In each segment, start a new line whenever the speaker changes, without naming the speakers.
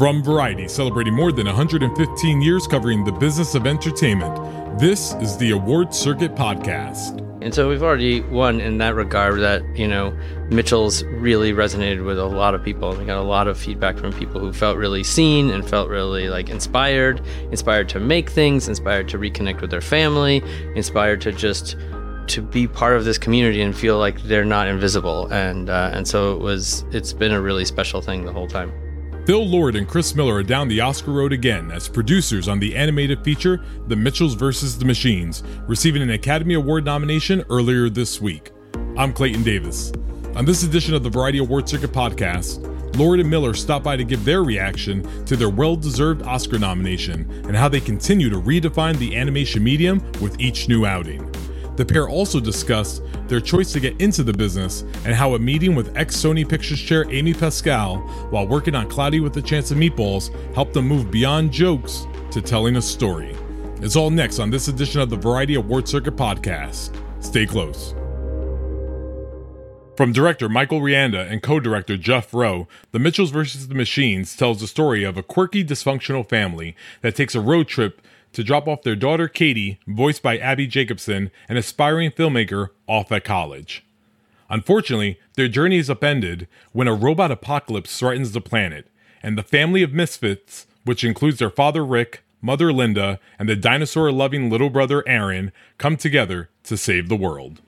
From Variety, celebrating more than 115 years covering the business of entertainment, this is the Award Circuit Podcast.
And so we've already won in that regard that, you know, Mitchell's really resonated with a lot of people. We got a lot of feedback from people who felt really seen and felt really like inspired, inspired to make things, inspired to reconnect with their family, inspired to just to be part of this community and feel like they're not invisible. And uh, and so it was it's been a really special thing the whole time.
Phil Lord and Chris Miller are down the Oscar road again as producers on the animated feature The Mitchells vs. the Machines, receiving an Academy Award nomination earlier this week. I'm Clayton Davis. On this edition of the Variety Award Circuit podcast, Lord and Miller stop by to give their reaction to their well deserved Oscar nomination and how they continue to redefine the animation medium with each new outing. The pair also discussed their choice to get into the business and how a meeting with ex Sony Pictures chair Amy Pascal while working on Cloudy with a Chance of Meatballs helped them move beyond jokes to telling a story. It's all next on this edition of the Variety Award Circuit podcast. Stay close. From director Michael Rianda and co-director Jeff Rowe, The Mitchells vs. the Machines tells the story of a quirky, dysfunctional family that takes a road trip to drop off their daughter Katie, voiced by Abbi Jacobson, an aspiring filmmaker, off at college. Unfortunately, their journey is upended when a robot apocalypse threatens the planet, and the family of misfits, which includes their father Rick, mother Linda, and the dinosaur loving little brother Aaron, come together to save the world.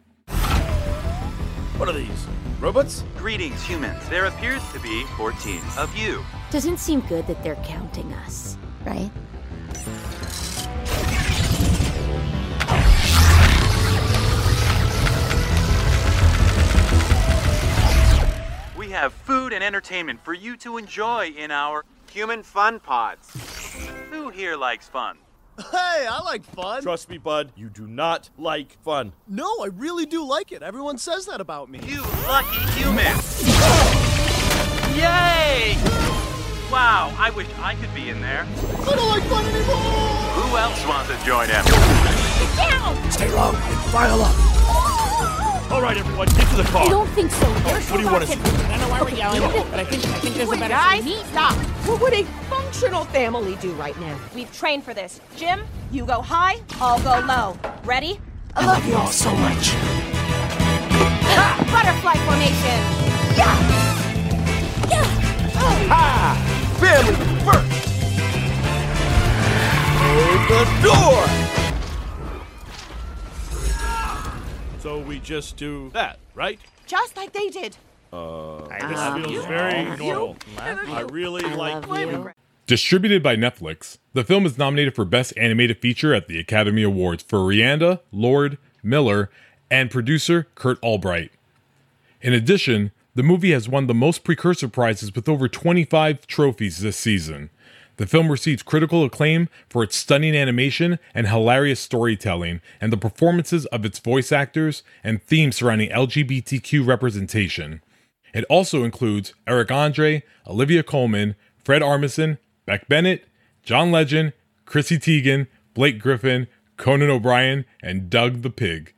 What are these? Robots?
Greetings, humans. There appears to be 14 of you.
Doesn't seem good that they're counting us, right?
Have food and entertainment for you to enjoy in our human fun pods. Who here likes fun?
Hey, I like fun.
Trust me, bud, you do not like fun.
No, I really do like it. Everyone says that about me.
You lucky human! Yay! Wow, I wish I could be in there.
I don't like fun anymore.
Who else wants to join in?
Stay low and file up. All right, everyone, get to the car.
I don't think so.
What do you want to see?
I don't know why we're yelling, but I think I think there's a better
Guys,
solution.
stop! What would a functional family do right now? We've trained for this. Jim, you go high, I'll go low. Ready?
I love you all so much.
Ha! Butterfly formation! Yeah!
Ha! Just do that, right?
Just like they did.
Uh, this ah. feels very normal. I really like
love you.
Distributed by Netflix, the film is nominated for Best Animated Feature at the Academy Awards for Rianda, Lord, Miller, and producer Kurt Albrecht. In addition, the movie has won the most precursor prizes with over 25 trophies this season. The film receives critical acclaim for its stunning animation and hilarious storytelling, and the performances of its voice actors and themes surrounding LGBTQ representation. It also includes Eric Andre, Olivia Colman, Fred Armisen, Beck Bennett, John Legend, Chrissy Teigen, Blake Griffin, Conan O'Brien, and Doug the Pig.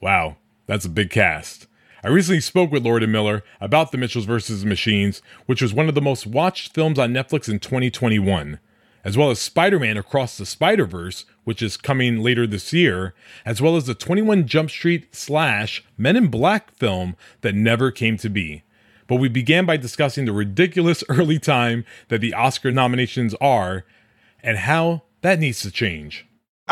Wow, that's a big cast. I recently spoke with Lord and Miller about The Mitchells vs. Machines, which was one of the most watched films on Netflix in 2021, as well as Spider Man Across the Spider Verse, which is coming later this year, as well as the 21 Jump Street slash Men in Black film that never came to be. But we began by discussing the ridiculous early time that the Oscar nominations are and how that needs to change.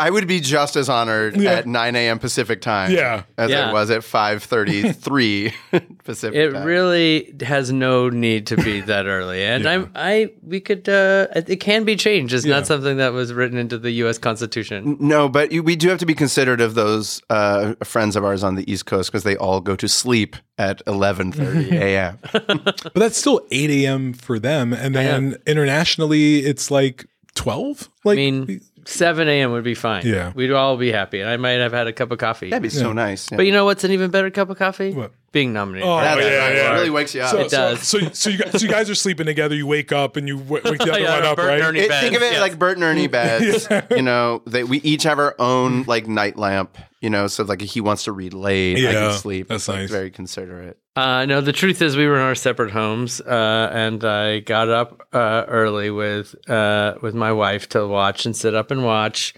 I would be just as honored
Yeah.
at 9 a.m. Pacific time
Yeah.
as
Yeah.
I was at 5:33 Pacific
It
time.
really has no need to be that early, and
Yeah.
I'm I we could uh, it can be changed. It's
Yeah.
not something that was written into the U.S. Constitution.
no, but you, we do have to be considerate of those uh, friends of ours on the East Coast because they all go to sleep at 11:30 a.m.
But that's still 8 a.m. for them. And then internationally, it's like 12? Like,
I mean, 7 a.m. would be fine.
Yeah.
we'd all be happy, and I might have had a cup of coffee.
That'd be so nice. yeah.
But you know what's an even better cup of coffee?
What?
Being nominated.
Oh,
for
That's
yeah, yeah.
It really wakes you up.
so,
It does.
So, so, so, you guys, so you guys are sleeping together. You wake up and you w- wake the other
Yeah,
one up,
Bert
right?
and Ernie.
It- think of it
yes.
like Bert and Ernie beds. You know, they, we each have our own like night lamp. You know, so like if he wants to read late, I
Yeah,
can sleep.
that's
like,
nice.
very considerate.
Uh, no, the truth is we were in our separate homes, uh, and I got up uh, early with uh, with my wife to watch and sit up and watch,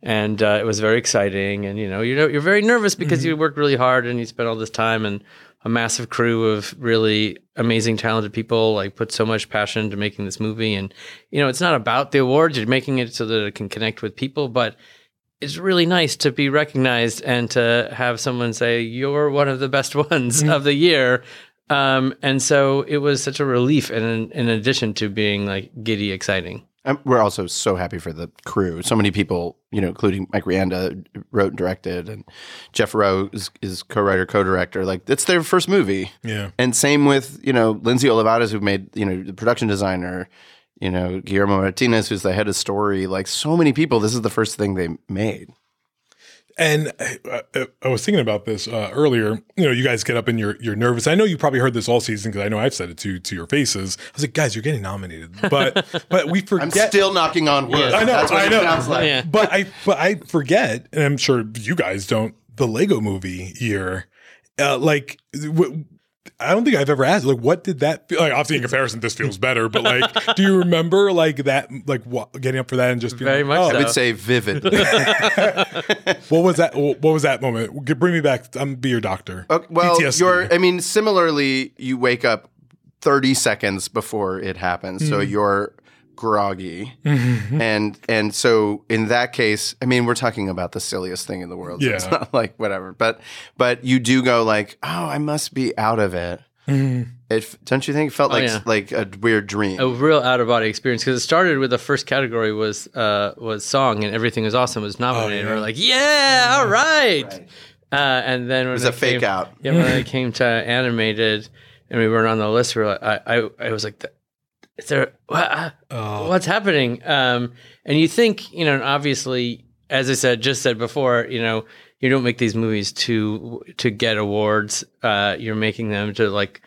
and uh, it was very exciting. And you know, you know, you're very nervous because you worked really hard and you spent all this time and a massive crew of really amazing, talented people like put so much passion into making this movie. And you know, it's not about the awards; you're making it so that it can connect with people, but it's really nice to be recognized and to have someone say you're one of the best ones of the year. Um, and so it was such a relief, and in, in addition to being like giddy exciting.
Um, we're also so happy for the crew. So many people, you know, including Mike Rianda, wrote and directed, and Jeff Rowe is, is co-writer, co-director. Like it's their first movie.
Yeah.
And same with you know Lindsey Olivares, who made you know the production designer. You know Guillermo Martinez, who's the head of story. Like so many people, this is the first thing they made.
And uh, uh, I was thinking about this uh, earlier. You know, you guys get up and you're you're nervous. I know you probably heard this all season because I know I've said it to to your faces. I was like, guys, you're getting nominated, but but we forget.
I'm still knocking on wood.
I know,
That's what
I
it
know.
sounds like.
Yeah.
but I but I forget, and I'm sure you guys don't. The Lego Movie year, uh, like. W- I don't think I've ever asked, like, what did that feel like? Obviously, in comparison, this feels better, but like, do you remember like that, like, what, getting up for that and just being
Very
like,
much
oh,
I would say vivid.
what was that? What was that moment? Bring me back. I'm be your doctor.
Okay, well,
PTSD.
you're. I mean, similarly, you wake up 30 seconds before it happens, so
Mm-hmm.
You're groggy, and and so in that case, I mean, we're talking about the silliest thing in the world. So it's not like whatever, but but you do go like, oh, I must be out of it.
Mm-hmm.
It don't you think it felt
Oh,
like
yeah.
like a weird dream?
A real out of body experience because it started with the first category was uh, was song and everything was awesome was nominated.
Oh, yeah.
We're like, yeah, all right.
Right.
Uh, and then when
was
it
a fake out.
Yeah, when it came to animated, and we weren't on the list, we we're like, I, I, I was like, is there what,
Oh.
what's happening? Um, and you think, you know, obviously, as I said, just said before, you know, you don't make these movies to to get awards. Uh, you're making them to like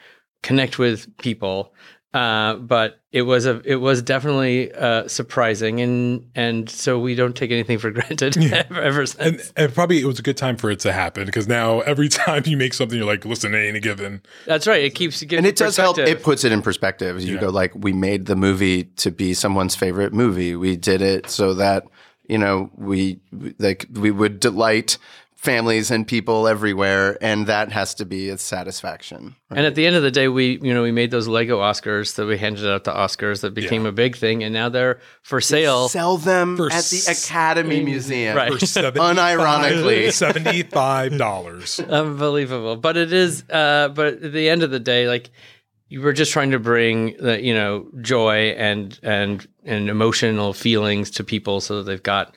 connect with people. Uh, but it was a it was definitely uh, surprising, and and so we don't take anything for granted ever, ever since.
and, and probably it was a good time for it to happen because now every time you make something, you're like, listen, it ain't a given.
That's right. It keeps giving
and it does help. It puts it in perspective. You
Yeah.
go like, we made the movie to be someone's favorite movie. We did it so that you know we like we would delight families and people everywhere, and that has to be a satisfaction.
And at the end of the day, we you know we made those Lego Oscars that we handed out to Oscars that became a big thing, and now they're for sale.
Sell them
For
at the
s-
Academy Museum.
Right.
For 75
Unironically.
seventy-five dollars.
Unbelievable, but it is. Uh, but at the end of the day, like you were just trying to bring the you know joy and and and emotional feelings to people, so that they've got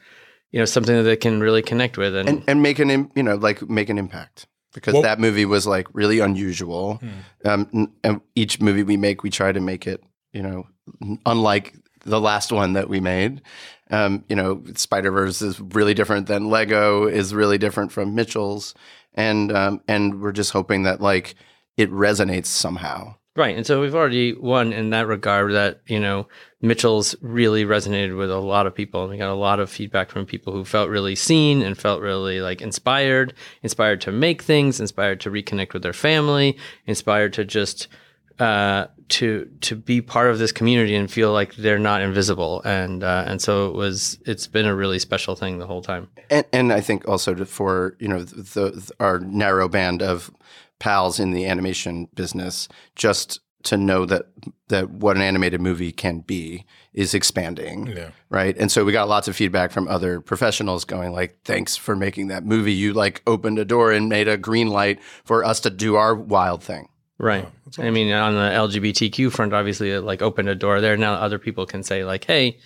you know something that they can really connect with, and,
and and make an im- you know like make an impact because
Well-
that movie was like really unusual. Um, and each movie we make, we try to make it you know unlike the last one that we made. Um, you know, Spider Verse is really different than Lego is really different from Mitchell's, and um, and we're just hoping that like it resonates somehow.
Right. And so we've already won in that regard that, you know, Mitchell's really resonated with a lot of people. And we got a lot of feedback from people who felt really seen and felt really like inspired, inspired to make things, inspired to reconnect with their family, inspired to just uh, to to be part of this community and feel like they're not invisible. And uh, and so it was it's been a really special thing the whole time.
and, and I think also for you know the, the our narrow band of pals in the animation business, just to know that that what an animated movie can be is expanding
Yeah.
right and so we got lots of feedback from other professionals going like thanks for making that movie you like opened a door and made a green light for us to do our wild thing
Right. I mean, on the LGBTQ front, obviously, it like opened a door there. Now other people can say like, "Hey,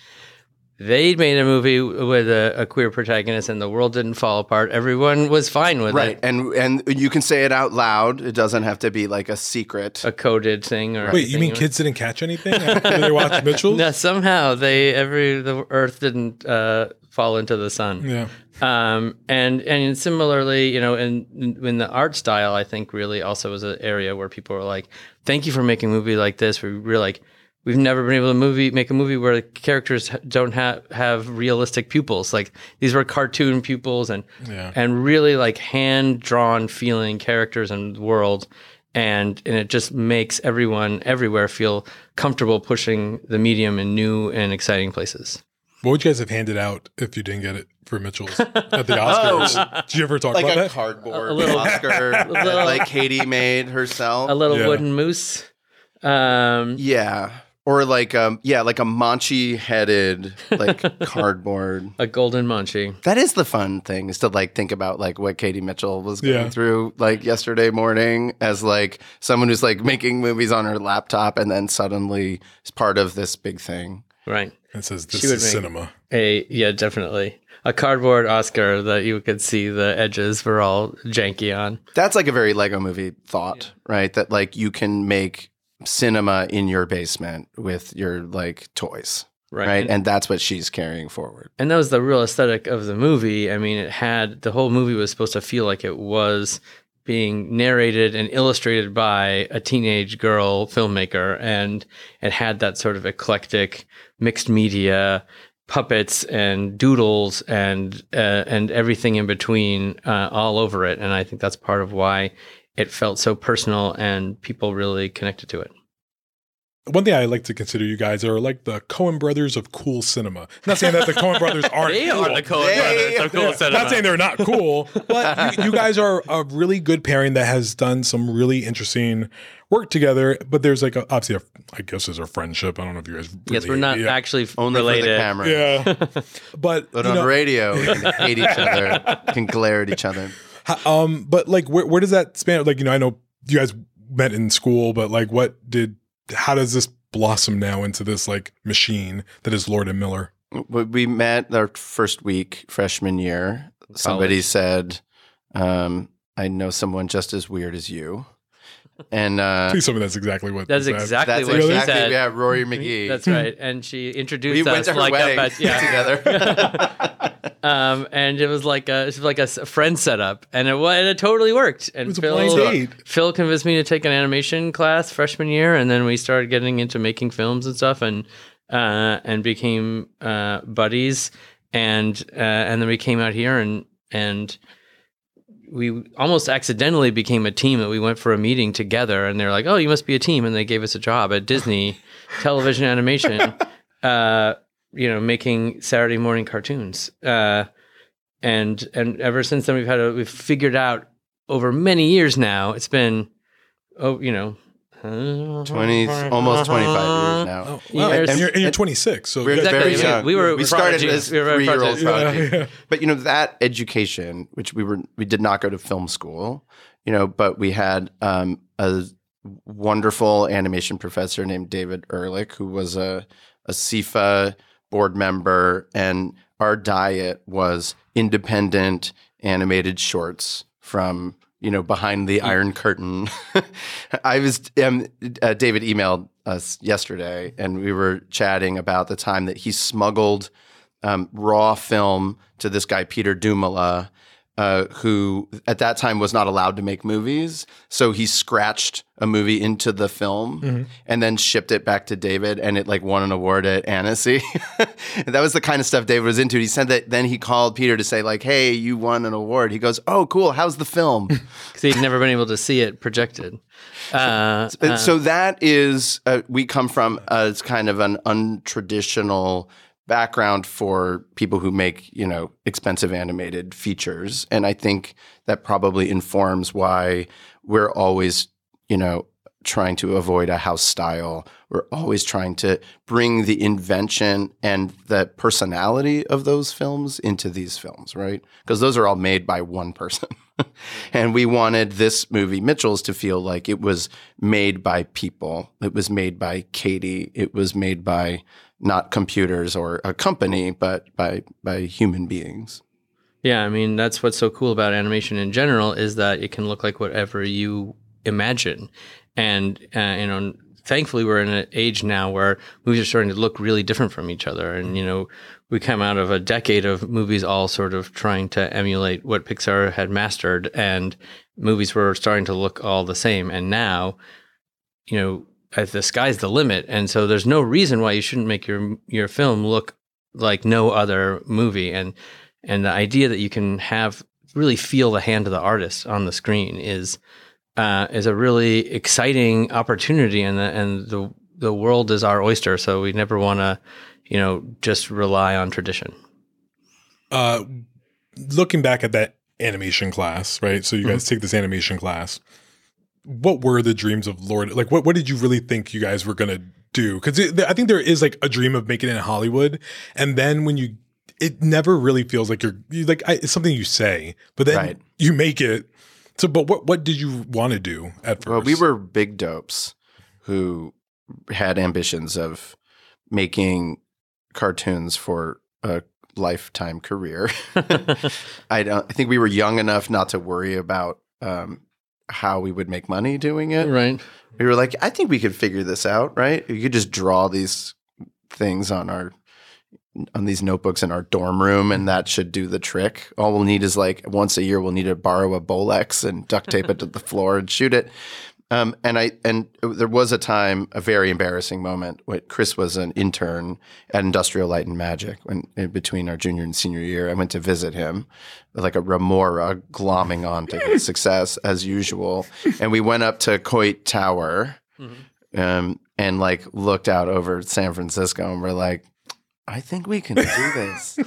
they made a movie with a, a queer protagonist, and the world didn't fall apart. Everyone was fine with it.
right and and you can say it out loud it doesn't have to be like a secret
A coded thing or
Wait, you
anything.
mean kids didn't catch anything after they watched Mitchell?
No, somehow they every the Earth didn't uh, fall into the sun.
Yeah.
Um, and and similarly, you know, in in the art style, I think really also was an area where people were like, "Thank you for making a movie like this." We we're like, we've never been able to movie make a movie where the characters don't have have realistic pupils. Like these were cartoon pupils and
Yeah.
and really like hand drawn feeling characters and world. And and it just makes everyone everywhere feel comfortable pushing the medium in new and exciting places.
What would you guys have handed out if you didn't get it for Mitchell's at the Oscars? Did you ever talk
like
about
a
that?
cardboard
A little-
Oscar that,
little-
like Katie made herself.
A little
Yeah.
wooden moose. Um,
yeah, or like um yeah, like a Monchi headed like cardboard.
a golden Monchi.
That is the fun thing is to like think about like what Katie Mitchell was going
Yeah.
through like yesterday morning as like someone who's like making movies on her laptop and then suddenly is part of this big thing.
Right.
It says this
She would
is
make-
cinema.
A yeah, definitely a cardboard Oscar that you could see the edges were all janky on.
That's like a very Lego movie thought, right? That like you can make cinema in your basement with your like toys.
Right.
Right.
And,
And that's what she's carrying forward.
and that was the real aesthetic of the movie. I mean, it had the whole movie was supposed to feel like it was being narrated and illustrated by a teenage girl filmmaker, and it had that sort of eclectic mixed media puppets and doodles and uh, and everything in between uh, all over it and i think that's part of why it felt so personal and people really connected to it
One thing I like to consider you guys are like the Coen brothers of cool cinema. not saying that the Coen brothers aren't
they
cool.
are the Coen
They-
brothers of cool cinema.
Not saying they're not cool, but you, you guys are a really good pairing that has done some really interesting work together. But there's like a, obviously, a, I guess there's a friendship. I don't know if you guys.
yes we're not
yeah.
actually
Only
related
for the camera.
Yeah, but
But
you
on
know,
radio, we can hate each other, can glare at each other.
Ho- Um, but like, where, where does that span? Like, you know, I know you guys met in school, but like, what did? How does this blossom now into this like machine that is Lord and Miller?
We- We met our first week freshman year. Somebody said, um, "I know someone just as weird as you," and uh,
Please tell me that's exactly what.
that's exactly
that's
what
exactly
she said
yeah, Rory McGee.
that's right and she introduced
we
us
went to her
like
wedding
up at, yeah.
together.
um, and it was like a it was like a, s- a friend setup, and it, and it totally worked. And
was a
Phil,
blind date.
Phil convinced me to take an animation class freshman year, and then we started getting into making films and stuff, and uh, and became uh, buddies, and uh, and then we came out here and and we almost accidentally became a team that we went for a meeting together and they're like oh you must be a team and they gave us a job at disney television animation uh, you know making saturday morning cartoons uh, and and ever since then we've had a we've figured out over many years now it's been oh you know
Twenty, almost twenty-five years now.
Wow.
Years.
And you're, and you're 26, so
We're
you guys
very young.
We were
we started
prodigies.
as
We were
three-year-old
prodigies.
prodigies.
Yeah, yeah.
But you know that education, which we were, we did not go to film school, you know, but we had um, a wonderful animation professor named David Ehrlich, who was a a ASIFA board member, and our diet was independent animated shorts from you know behind the iron curtain. I was um, uh, David emailed us yesterday, and we were chatting about the time that he smuggled um, raw film to this guy Peter Dumala, uh, who at that time was not allowed to make movies. So he scratched a movie into the film and then shipped it back to David, and it like won an award at Annecy. That was the kind of stuff David was into. He said that then he called Peter to say like, "Hey, you won an award." He goes, "Oh, cool. How's the film?"
because he'd never been able to see it projected uh,
Uh, so that is uh, we come from as kind of an untraditional background for people who make you know expensive animated features and i think that probably informs why we're always you know trying to avoid a house style. We're always trying to bring the invention and the personality of those films into these films, right? Because those are all made by one person. and we wanted this movie, Mitchell's, to feel like it was made by people. It was made by Katie. It was made by not computers or a company, but by by human beings.
Yeah, I mean that's what's so cool about animation in general is that it can look like whatever you imagine, and uh, you know, thankfully we're in an age now where movies are starting to look really different from each other, and you know, we come out of a decade of movies all sort of trying to emulate what Pixar had mastered, and movies were starting to look all the same, and now, you know, the sky's the limit, and so there's no reason why you shouldn't make your your film look like no other movie, and and the idea that you can have really feel the hand of the artist on the screen is uh, is a really exciting opportunity, and the, and the the world is our oyster, so we never want to, you know, just rely on tradition.
Uh, looking back at that animation class, right? So you guys
Mm-hmm.
take this animation class. What were the dreams of Lord? Like, what what did you really think you guys were gonna do? Because I think there is like a dream of making it in Hollywood, and then when you, it never really feels like you're you, like I, it's something you say, but then
Right.
you make it. So, but what what did you want to do at first?
Well, we were big dopes who had ambitions of making cartoons for a lifetime career. I don't. I think we were young enough not to worry about um, how we would make money doing it.
Right.
We were like, I think we could figure this out. Right? You could just draw these things on our on these notebooks in our dorm room, and that should do the trick. All we'll need is like once a year, we'll need to borrow a Bolex and duct tape it to the floor and shoot it. Um, and I and there was a time, a very embarrassing moment when Chris was an intern at Industrial Light and Magic when in between our junior and senior year. I went to visit him, like a remora glomming on to his success as usual, and we went up to Coit Tower, um, and like looked out over San Francisco, and we're like. I think we can do this.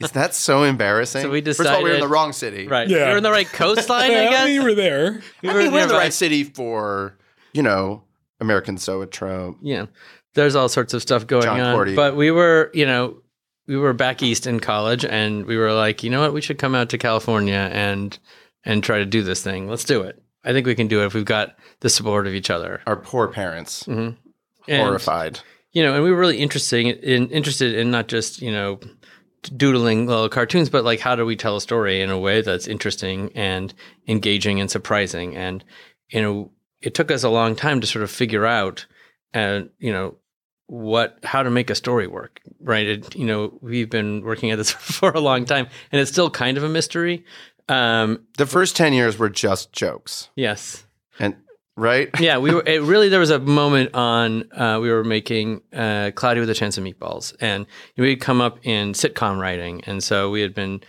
Is that so embarrassing?
So we decided.
First of all, we we're in the wrong city.
Right.
Yeah.
You're in the right coastline, I
Yeah,
guess.
mean, you were there.
We
I mean, we're in the right city for, you know, American Zoetrope.
yeah there's all sorts of stuff going
John
on
Korty.
but we were you know we were back east in college and we were like you know what we should come out to california and and try to do this thing let's do it i think we can do it if we've got the support of each other
Our poor parents, mm-hmm.
And,
horrified.
You know and we were really interesting in interested in not just you know doodling little cartoons but like how do we tell a story in a way that's interesting and engaging and surprising? And you know it took us a long time to sort of figure out and you know what how to make a story work right? It, you know we've been working at this for a long time and it's still kind of a mystery. Um
The first 10 years were just jokes.
yes.
And right?
yeah, we were. It really, there was a moment on. Uh, we were making uh, "Cloudy with a Chance of Meatballs," and we'd come up in sitcom writing, and so we had been.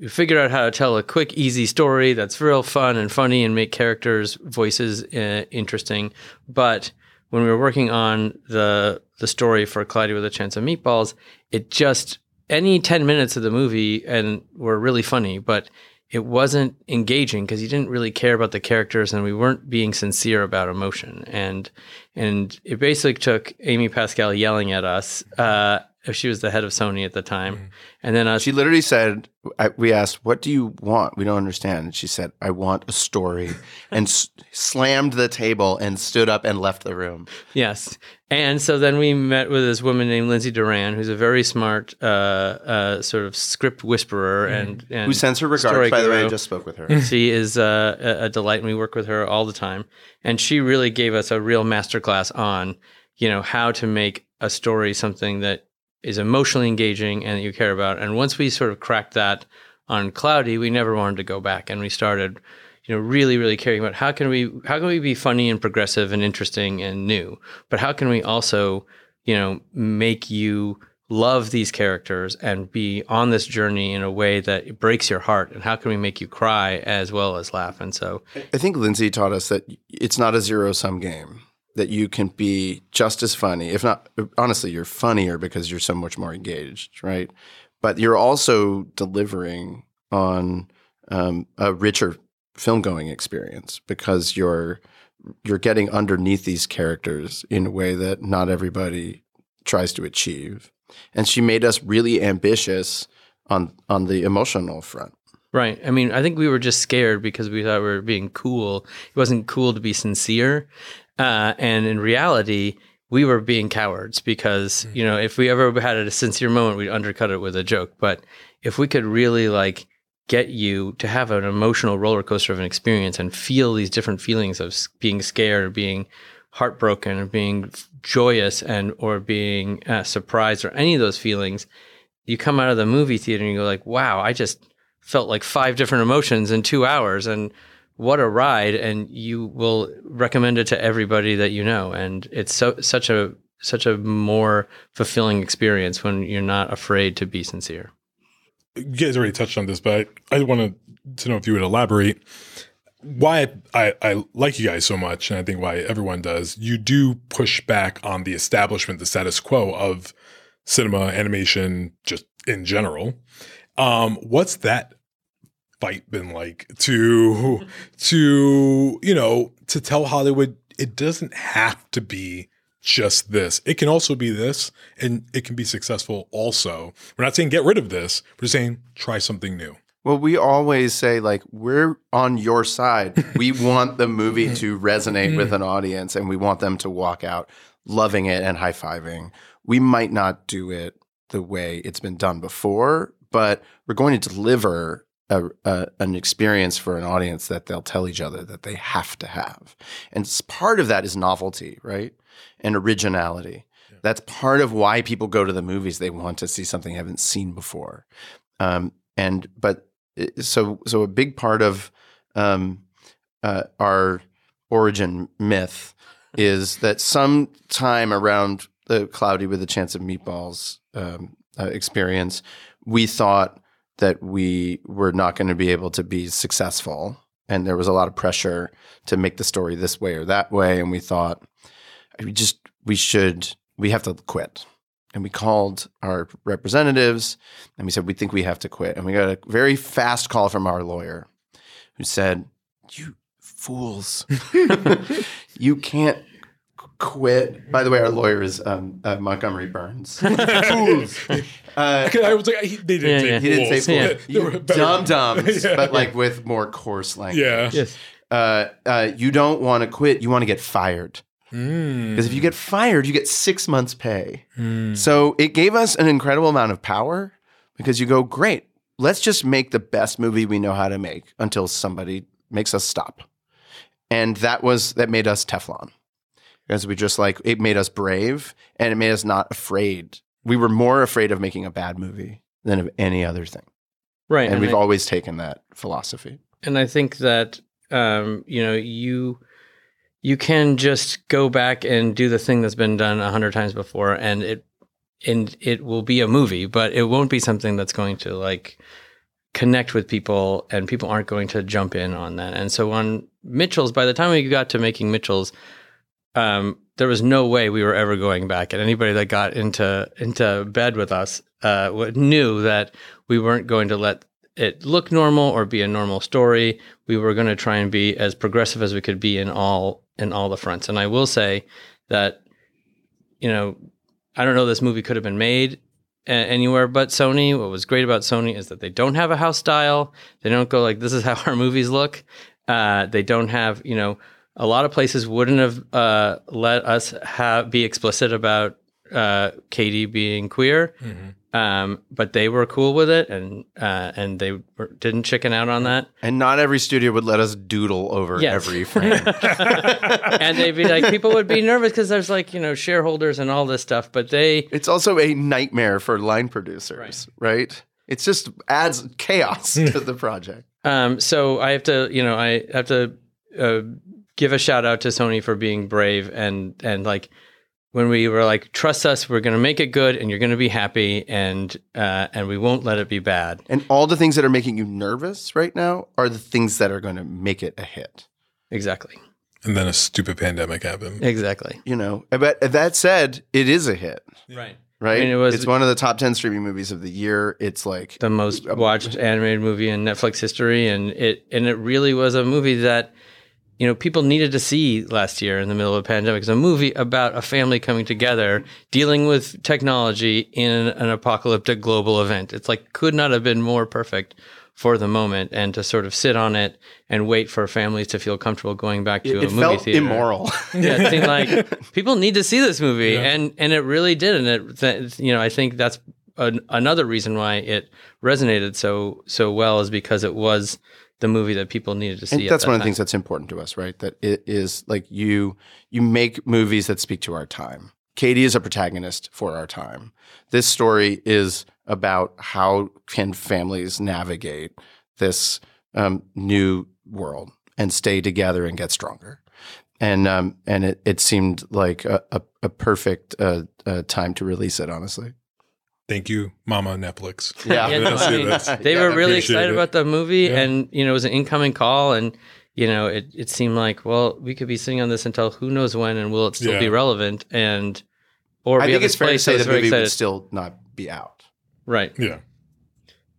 We figured out how to tell a quick, easy story that's real fun and funny, and make characters' voices uh, interesting. But when we were working on the the story for "Cloudy with a Chance of Meatballs," it just any ten minutes of the movie and were really funny, but it wasn't engaging because he didn't really care about the characters and we weren't being sincere about emotion. And and it basically took Amy Pascal yelling at us uh she was the head of Sony at the time and then us
She literally said, I, We asked, What do you want? We don't understand. And she said, I want a story. and s- slammed the table and stood up and left the room.
yes and so then we met with this woman named Lindsay Doran who's a very smart uh uh sort of script whisperer and, and
Who sends her regards, by the way? I just spoke with her.
She is uh, a, a delight, and we work with her all the time. And she really gave us a real masterclass on, you know, how to make a story something that is emotionally engaging and that you care about. And once we sort of cracked that on Cloudy, we never wanted to go back, and we started, you know, really, really caring about how can we how can we be funny and progressive and interesting and new, but how can we also, you know, make you love these characters and be on this journey in a way that breaks your heart and how can we make you cry as well as laugh and so
I think Lindsay taught us that it's not a zero sum game. That you can be just as funny, if not honestly, you're funnier because you're so much more engaged, right? But you're also delivering on um, a richer film going experience because you're you're getting underneath these characters in a way that not everybody tries to achieve. And she made us really ambitious on on the emotional front.
Right. I mean, I think we were just scared because we thought we were being cool. It wasn't cool to be sincere. Uh, and in reality, we were being cowards because, you know, if we ever had a sincere moment, we'd undercut it with a joke. But if we could really like get you to have an emotional roller coaster of an experience and feel these different feelings of being scared or being heartbroken or being joyous and or being uh, surprised or any of those feelings you come out of the movie theater and you go like wow i just felt like five different emotions in two hours and what a ride and you will recommend it to everybody that you know and it's so such a such a more fulfilling experience when you're not afraid to be sincere
you guys already touched on this, but I, I wanted to know if you would elaborate why I, I like you guys so much, and I think why everyone does. You do push back on the establishment, the status quo of cinema, animation, just in general. Um, what's that fight been like to to you know to tell Hollywood it doesn't have to be just this. It can also be this, and it can be successful also. We're not saying get rid of this. We're saying try something new.
Well, we always say like we're on your side. we want the movie to resonate with mm. an audience and we want them to walk out loving it and high-fiving. We might not do it the way it's been done before, but we're going to deliver a, a, an experience for an audience that they'll tell each other that they have to have. And part of that is novelty, right? And originality. That's part of why people go to the movies. They want to see something they haven't seen before. Um, and but so so a big part of um, uh, our origin myth is that sometime around the cloudy with a chance of meatballs um, uh, experience, we thought that we were not going to be able to be successful, and there was a lot of pressure to make the story this way or that way, and we thought we just we should we have to quit. And we called our representatives and we said we think we have to quit. And we got a very fast call from our lawyer who said you fools. You can't quit by the way our lawyer is um, uh, montgomery burns fools uh,
I was like, he, they didn't
Yeah,
say
yeah.
he didn't say
fools.
fools
Yeah, they were
you
better.
dum
Yeah.
but like with more coarse language
Yeah.
yes
uh, uh, you don't want to quit you want to get fired
Mm.
because if you get fired, you get six months' pay. So it gave us an incredible amount of power because you go, great, let's just make the best movie we know how to make until somebody makes us stop. And that was that made us Teflon. Because we just like it made us brave and it made us not afraid. We were more afraid of making a bad movie than of any other thing.
right
And, we've
I-
always taken that philosophy.
and I think that um, you know you you can just go back and do the thing that's been done a hundred times before, and it and it will be a movie, but it won't be something that's going to like connect with people, and people aren't going to jump in on that. And so on Mitchell's, by the time we got to making Mitchell's, um, there was no way we were ever going back. And anybody that got into into bed with us uh, knew that we weren't going to let it look normal or be a normal story. We were going to try and be as progressive as we could be in all in all the fronts. And I will say that, you know, I don't know this movie could have been made anywhere but Sony. What was great about Sony is that they don't have a house style. They don't go like this is how our movies look. Uh, they don't have you know a lot of places wouldn't have uh, let us have be explicit about uh, Katie being queer, um, but they were cool with it and uh, and they were, didn't chicken out on that.
And not every studio would let us doodle over
Yes.
every frame.
and they'd be like, people would be nervous because there's like you know shareholders and all this stuff, but they
It's also a nightmare for line producers, right? It just adds chaos to the project.
Um, so I have to, you know, I have to uh, give a shout out to Sony for being brave and and like when we were like, trust us, we're going to make it good, and you're going to be happy, and uh, and we won't let it be bad.
And all the things that are making you nervous right now are the things that are going to make it a hit.
Exactly.
And then a stupid pandemic happened.
Exactly.
You know, but that said, it is a hit,
Right.
right?
I mean, it was-
it's one of the top 10 streaming movies of the year. It's like
The most watched animated movie in Netflix history, and it and it really was a movie that, you you know, people needed to see last year in the middle of a pandemic. is a movie about a family coming together, dealing with technology in an apocalyptic global event. It's like could not have been more perfect for the moment, and to sort of sit on it and wait for families to feel comfortable going back to
It,
a
it
movie
felt
theater.
immoral.
yeah, it seemed like people need to see this movie, and and it really did, and it th- you know I think that's an, another reason why it resonated so so well is because it was the movie that people needed to see.
And
at
that's
that
one of the things that's important to us, right? That it is like you you make movies that speak to our time. Katie is a protagonist for our time. This story is about how can families navigate this um, new world and stay together and get stronger. And um, and it, it seemed like a, a, a perfect uh, uh, time to release it. Honestly,
Thank you, Mama Netflix.
Yeah.
Yeah,
Let us
no, I
do
mean,
this.
they
Yeah,
were really excited
it.
about the movie,
Yeah.
and you know it was an incoming call, and you know it it seemed like well we could be sitting on this until who knows when, and will it still be relevant? And or
I
be
think
at
it's
this
fair to
place,
say
I was
the
very
movie would still not be out.
right.
Yeah.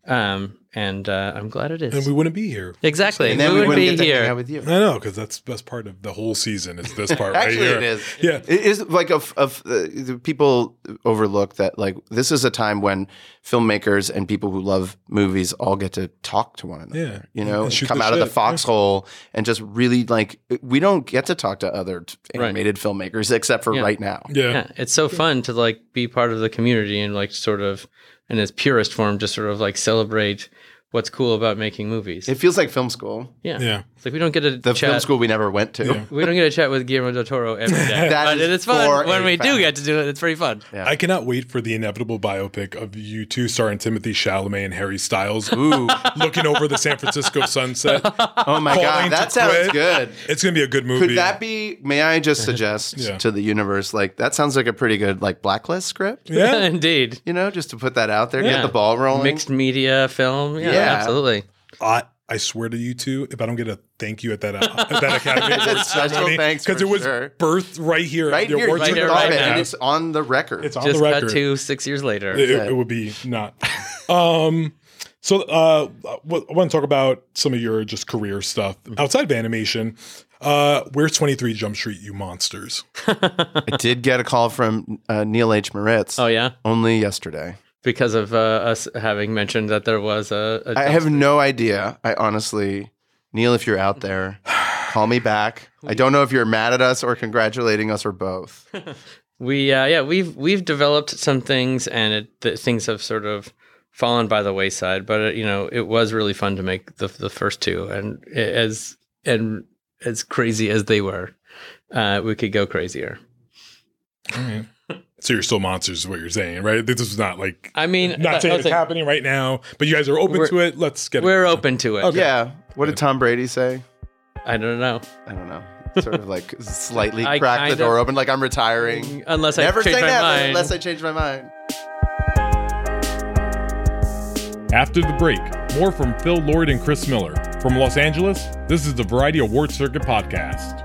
Um, and uh, I'm glad it is.
And we wouldn't be here.
exactly.
And then
we
we
would
wouldn't
be
get to hang
here.
out with you.
I know, because that's the best part of the whole season is this part right
Actually,
here.
it is.
Yeah.
it is like of of uh, the people overlook that like this is a time when filmmakers and people who love movies all get to talk to one another.
Yeah.
you know,
And
come
the
out of the
shit.
foxhole and just really like we don't get to talk to other t-
Right.
animated filmmakers except for
Yeah.
right now.
Yeah.
yeah, it's so fun to like be part of the community and like sort of in its purest form, just sort of like celebrate what's cool about making movies.
It feels like film school,
yeah.
Yeah.
It's like we don't get to
the
chat.
film school we never went to.
Yeah.
We don't get to chat with Guillermo del Toro every day,
That
but
is
it's fun when
a
we do get to do it. It's pretty fun.
Yeah.
I cannot wait for the inevitable biopic of you two starring Timothée Chalamet and Harry Styles
Ooh,
looking over the San Francisco sunset.
oh my god,
to
that sounds
quit.
good.
It's going to be a good movie.
Could that be? May I just suggest
Yeah.
to the universe like that sounds like a pretty good like blacklist script.
Yeah.
Indeed.
You know, just to put that out there,
Yeah.
get the ball rolling.
Mixed media film. Yeah,
Yeah.
absolutely.
I, I swear to you two, if I don't get a thank you at that, uh, at that Academy Awards
Special
ceremony,
thanks
because it was
sure.
birthed right here
right
the
here,
awards
right
here,
here,
right
right and it's on the record.
It's on
Just
the record.
cut to six years later.
it,
it.
it would be not. um, so uh, I want to talk about some of your just career stuff outside of animation. Uh, where's 23 Jump Street, you monsters?
I did get a call from uh, Neil H. Moritz
oh yeah,
only yesterday.
Because of uh, us having mentioned that there was a. a
I have no idea. I honestly, Neil, if you're out there, call me back. I don't know if you're mad at us or congratulating us or both.
We uh, yeah we've we've developed some things and it, the things have sort of fallen by the wayside. But uh, you know it was really fun to make the the first two and as and as crazy as they were, uh, we could go crazier.
So you're still monsters, is what you're saying, right? This is not like
I mean,
not
I-
saying
I
it's
like,
happening right now, but you guys are open to it. Let's get
we're
it.
open to it.
Okay.
Yeah. What did Tom Brady say?
I don't know
I don't know. Sort of like slightly
I
crack the door open, like I'm retiring.
unless I
Never
change
say
my
never
mind.
unless I change my mind.
After the break, more from Phil Lord and Chris Miller. From Los Angeles, this is the Variety Award Circuit Podcast.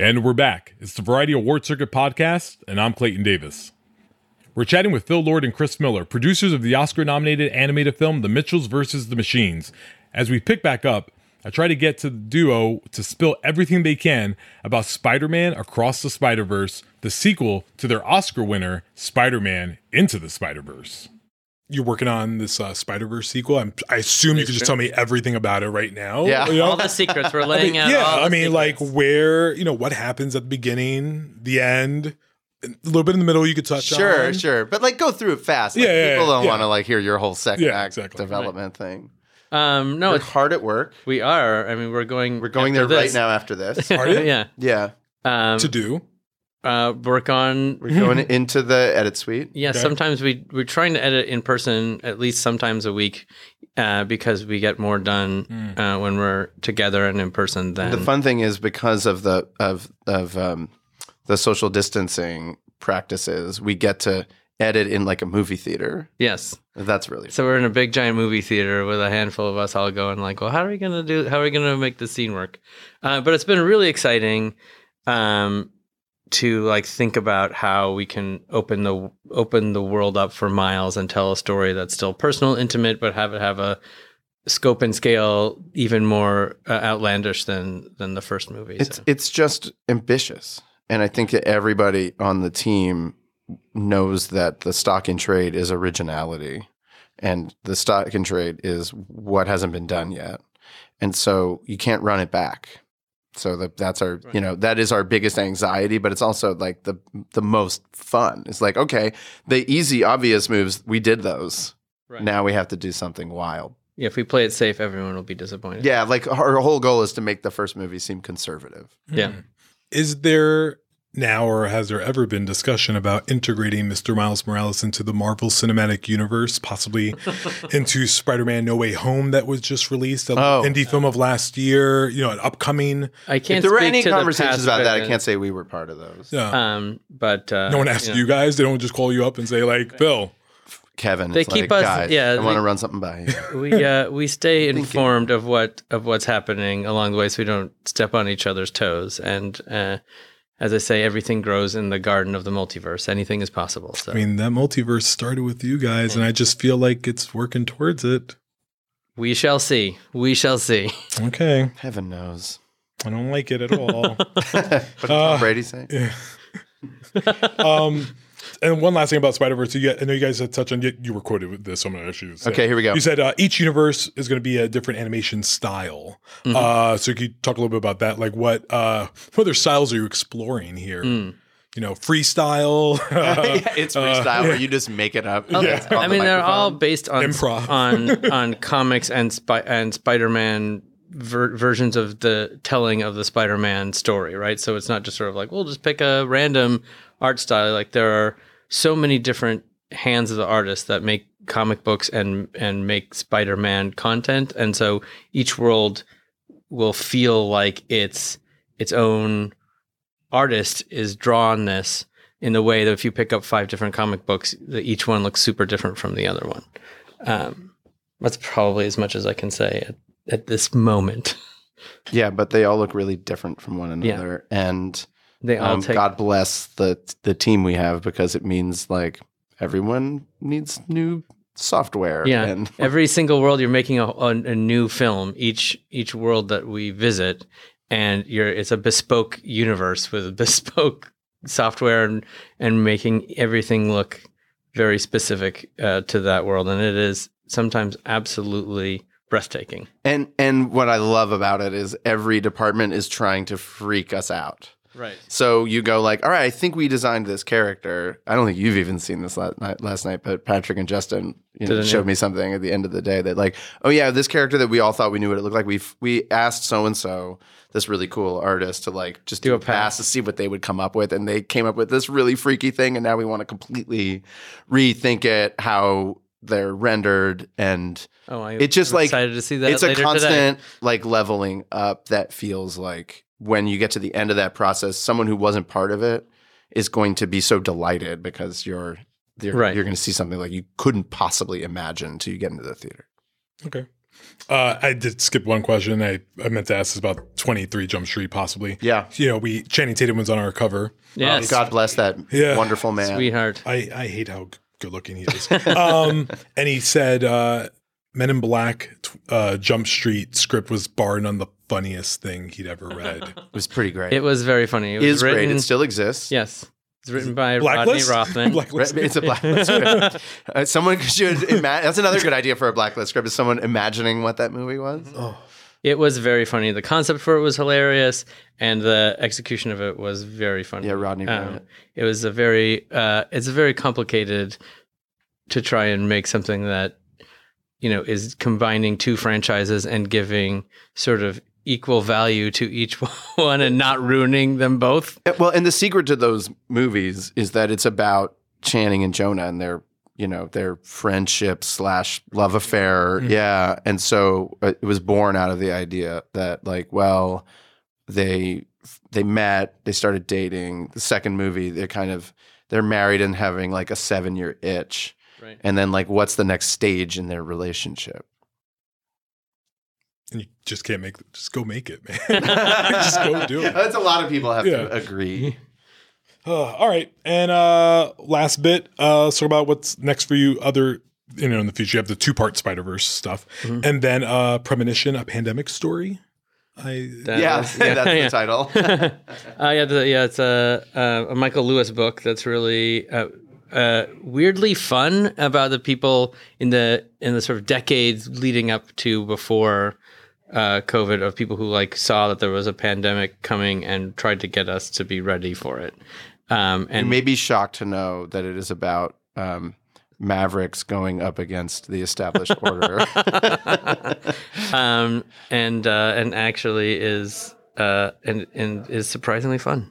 And we're back. It's the Variety Award Circuit Podcast, and I'm Clayton Davis. We're chatting with Phil Lord and Chris Miller, producers of the Oscar nominated animated film The Mitchells vs. the Machines. As we pick back up, I try to get to the duo to spill everything they can about Spider Man Across the Spider Verse, the sequel to their Oscar winner, Spider Man Into the Spider Verse. You're working on this uh, Spider Verse sequel. I'm, I assume you could just tell me everything about it right now.
Yeah.
you know?
all the secrets we're
I
laying
mean,
out.
yeah,
all
I mean,
secrets.
like where you know what happens at the beginning, the end, a little bit in the middle. You could touch
Sure,
on.
sure. But like go through it fast. Like,
Yeah, yeah,
people don't
yeah.
want to like hear your whole second
Yeah,
act
exactly.
development thing.
um, no,
We're
it's,
hard at work.
we are. I mean, we're going.
We're going there
after
right now after this.
Are you?
yeah.
yeah.
Um,
To do.
Uh, work on.
We're going into the edit suite.
Yeah, sometimes we we're trying to edit in person at least sometimes a week uh, because we get more done uh, when we're together and in person. Than
The fun thing is because of the of of um, the social distancing practices, we get to edit in like a movie theater.
yes.
That's really
So we're in a big giant movie theater with a handful of us all going like, well, how are we gonna do? How are we gonna make the scene work? Uh, but it's been really exciting um, to like think about how we can open the open the world up for Miles and tell a story that's still personal, intimate, but have it have a scope and scale even more uh, outlandish than than the first movie.
It's
so.
it's just ambitious, and I think that everybody on the team knows that the stock in trade is originality, and the stock in trade is what hasn't been done yet, and so you can't run it back. So that that's our you know that is our biggest anxiety, but it's also like the the most fun. It's like okay, the easy obvious moves we did those.
Right.
Now we have to do something wild.
yeah, if we play it safe, everyone will be disappointed.
Yeah, like our whole goal is to make the first movie seem conservative.
Yeah. Hmm.
Is there now or has there ever been discussion about integrating Mr. Miles Morales into the Marvel Cinematic Universe, possibly into Spider-Man No Way Home that was just released, an
Oh.
indie film of last year, you know, an upcoming
I can't.
if there were any
to
conversations
past,
about that, I can't say we were part of those.
Yeah.
Um, but uh,
no one asked
know.
you guys. They don't just call you up and say like, "Phil,
Kevin,
They
it's
keep
like,
us-
guys,
yeah,
I want to run something by you.
we uh, we stay informed of what of what's happening along the way, so we don't step on each other's toes. And uh, as I say, everything grows in the garden of the multiverse. Anything is possible. So
I mean, that multiverse started with you guys, and I just feel like it's working towards it."
we shall see. We shall see.
Okay,
Heaven knows.
I don't like it at all.
What did Tom
Uh,
Brady say?
um, and one last thing about Spider Verse, I know you guys had touched on. You, you were quoted with this. So I'm going to actually say.
Okay, here we go.
You said uh, each universe is going to be a different animation style.
Mm-hmm.
Uh, so can you talk a little bit about that? Like what uh, what other styles are you exploring here?
Mm.
You know, freestyle.
yeah, it's
uh,
freestyle where you just make it up. It's on
I
the
mean, they're all based on
Improv.
on on comics and spy- and Spider-Man ver- versions of the telling of the Spider-Man story, right? So it's not just sort of like we'll just pick a random art style. Like there are so many different hands of the artist that make comic books and and make Spider-Man content, and so each world will feel like it's its own artist is drawn this in the way that if you pick up five different comic books, that each one looks super different from the other one. Um, that's probably as much as I can say at, at this moment.
Yeah, but they all look really different from one
Yeah.
another, and
They all
um,
take
God bless the the team we have because it means like everyone needs new software.
yeah.
and
Every single world, you're making a, a, a new film. Each each world that we visit, and you're it's a bespoke universe with bespoke software and and making everything look very specific uh, to that world, and it is sometimes absolutely breathtaking.
and and what I love about it is every department is trying to freak us out.
Right.
So you go like, all right, I think we designed this character. I don't think you've even seen this last night, last night but Patrick and Justin you know, showed
you?
me something at the end of the day that like, oh yeah, this character that we all thought we knew what it looked like. We we asked so and so, this really cool artist, to like just do, a pass to see what they would come up with, and they came up with this really freaky thing, and now we want to completely rethink it, how they're rendered, and
Oh, I-
it just
I'm
like
excited to see that
It's a
later today.
constant like leveling up that feels like when you get to the end of that process, someone who wasn't part of it is going to be so delighted because you're you're,
Right.
you're going to see something like you couldn't possibly imagine until you get into the theater.
Okay. Uh, I did skip one question. I, I meant to ask this about 23 Jump Street, possibly.
Yeah.
You know, we Channing Tatum was on our cover.
Yes.
God bless that
Yeah.
wonderful man.
Sweetheart.
I, I hate how g- good looking he is. um, and he said, uh, Men in Black uh, Jump Street script was bar none the funniest thing he'd ever read.
It was pretty great.
It was very funny. It was
is
written,
great. It still exists.
Yes. It's written by
Blacklist?
Rodney Rothman.
Blacklist.
It's a blacklist script. Uh, someone should imagine. That's another good idea for a blacklist script. Is someone imagining what that movie was?
It was very funny. The concept for it was hilarious, and the execution of it was very funny.
Yeah, Rodney
Um,
it.
was a very, uh, it's very complicated to try and make something that, you know, is combining two franchises and giving sort of equal value to each one and not ruining them both.
Well, and the secret to those movies is that it's about Channing and Jonah and their, you know, their friendship slash love affair.
Mhm.
Yeah, and so uh, it was born out of the idea that, like, well, they they met, they started dating. The second movie, they're kind of they're married and having like a seven year itch,
Right.
and then like, what's the next stage in their relationship?
And you just can't make just go make it, man. just go do it.
That's a lot of people have
Yeah.
to agree.
Uh, all right, and uh, last bit. Uh, let's about what's next for you. Other, you know, in the future, you have the two part Spider Verse stuff,
Mhm.
and then uh, premonition, a pandemic story. I
That
Yeah,
was-
that's the title.
uh, yeah, the, yeah, it's a, a, a Michael Lewis book that's really uh, uh, weirdly fun about the people in the in the sort of decades leading up to before uh, COVID of people who like saw that there was a pandemic coming and tried to get us to be ready for it. Um,
and
and
may be shocked to know that it is about um, Mavericks going up against the established order.
um, and uh, and actually is uh, and and is surprisingly fun.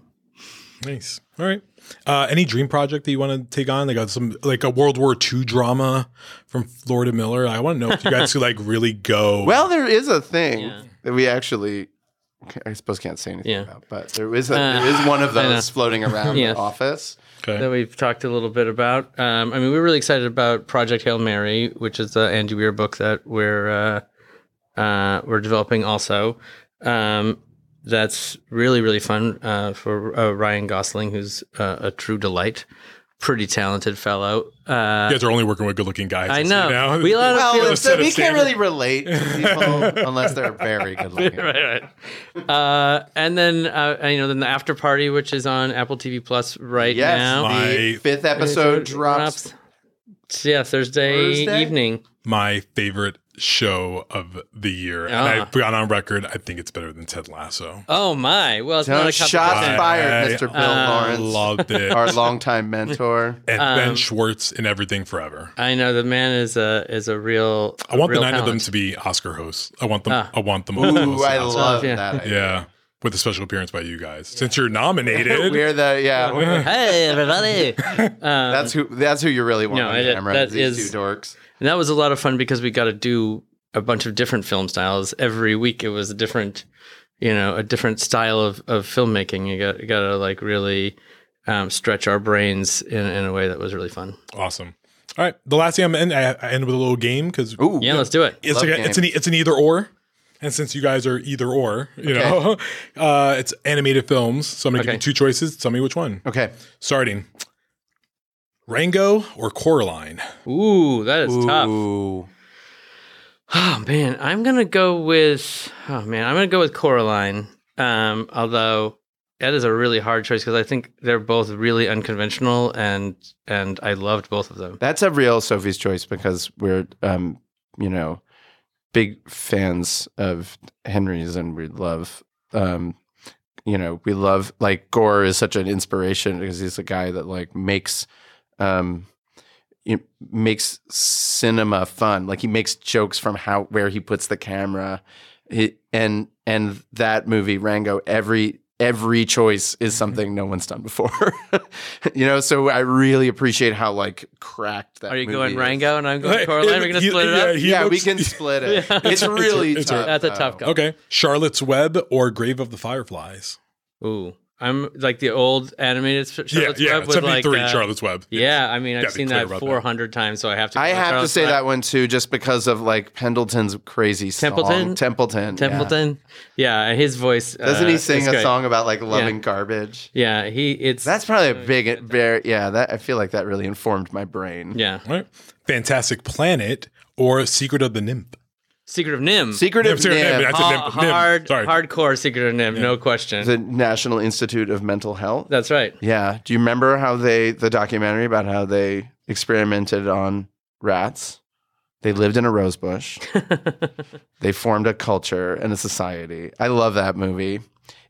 Nice. All right. Uh, any dream project that you want to take on? Like a, some like a World War II drama from Lord and Miller. I want to know if you guys could like really go.
well, there is a thing that we actually, I suppose, can't say anything
Yeah.
about, but there is a,
Uh,
there is one of those floating around
Yeah.
the office.
that we've talked a little bit about. Um, I mean, we're really excited about Project Hail Mary, which is the Andy Weir book that we're uh, uh, we're developing also. Um, that's really really fun uh, for uh, Ryan Gosling, who's uh, a true delight, pretty talented fellow. Uh,
you guys are only working with good looking guys.
I
you
know. We let
Well,
feel-
it's- we can't
standards.
really relate to people unless they're very good looking.
right, right. Uh, and then uh, you know, then the after party, which is on Apple TV Plus right
Yes,
now.
the fifth episode drops.
Yeah, Thursday,
Thursday?
evening.
My favorite show of the year, and
Ah.
I've got on record. I think it's better than Ted Lasso.
Oh my! Well, it's
Don't-
not a
shots fired,
I
Mr. Bill
Uh,
Lawrence.
Loved it.
Our longtime mentor.
and
Um,
Ben Schwartz in Everything Forever.
I know the man is a is a real.
I want the
real
nine of them to be Oscar hosts. I want them.
Ah.
I want them.
Ooh, I love
yeah.
that. idea.
Yeah, with a special appearance by you guys, since you're nominated.
We're the yeah.
Hey everybody! Um,
That's who. That's who you really want
No,
on
it-
camera.
that
these
is-
two dorks.
and that was a lot of fun because we got to do a bunch of different film styles every week. It was a different, you know, a different style of of filmmaking. You got you got to like really um, stretch our brains in in a way that was really fun.
Awesome. All right, the last thing I'm in, I, I end with a little game because
Ooh,
Yeah, let's do it.
it's
Love
like a, it's an it's an either or, and since you guys are either or, you know, uh, it's animated films. So I'm gonna give you two choices. Tell me which one.
Okay.
Starting, Rango or Coraline.
Ooh, that is tough. Oh man, I'm gonna go with. Oh man, I'm gonna go with Coraline. Um, although that is a really hard choice because I think they're both really unconventional, and and I loved both of them.
That's a real Sophie's choice because we're, um, you know, big fans of Henry's and we love, um, you know, we love like Gore is such an inspiration because he's a guy that like makes, um, you makes cinema fun. Like he makes jokes from how where he puts the camera, he, and and that movie Rango every every choice is mm-hmm. something no one's done before. you know, so I really appreciate how like cracked that.
Are you
movie
going
is.
Rango and I'm going Coraline? We're gonna split it up.
he
yeah, we can split it.
Yeah.
It's really
It's a-
tough.
That's a tough
though.
call.
Okay, Charlotte's Web or Grave of the Fireflies.
Ooh, I'm like the old animated Sh- Charlotte's
yeah, yeah,
Web with like
73
uh,
Charlotte's Web.
Yeah, I mean I've seen that
about that.
400 times, so I have to.
I
go with
have to say
Web.
that one too, just because of like Pendleton's crazy
Templeton?
song. Templeton. yeah.
Templeton. Yeah, his voice.
Doesn't
uh,
he sing a
great.
song about like loving garbage?
Yeah, he. It's
That's probably a big, very yeah. That I feel like that really informed my brain.
yeah.
right. Fantastic Planet or Secret of the NIMH.
Secret of NIMH.
Secret of
NIMH,
NIMH,
that's a
Ha-
NIMH, NIMH.
hard,
Sorry.
hardcore Secret of NIMH, no question.
the National Institute of Mental Health.
That's right.
Yeah. Do you remember how they the documentary about how they experimented on rats? They lived in a rose bush. they formed a culture and a society. I love that movie.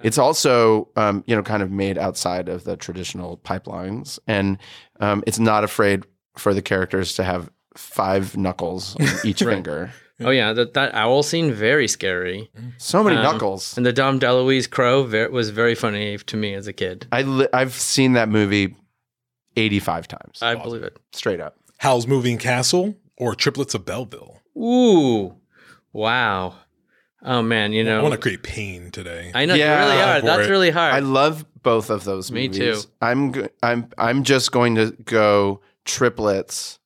It's also, um, you know, kind of made outside of the traditional pipelines, and um, it's not afraid for the characters to have five knuckles on each finger.
Oh yeah, that that owl scene very scary.
So many
Um,
knuckles.
And the Dom DeLuise crow ver- was very funny to me as a kid.
I li- I've seen that movie 85 times.
I believe it.
Straight up.
Howl's Moving Castle or Triplets of Belleville.
Ooh, wow. Oh man, you know,
I want to create pain today.
I know you really are.
For
That's
it.
really hard.
I love both of those
Me
movies.
too.
I'm go- I'm I'm just going to go triplets,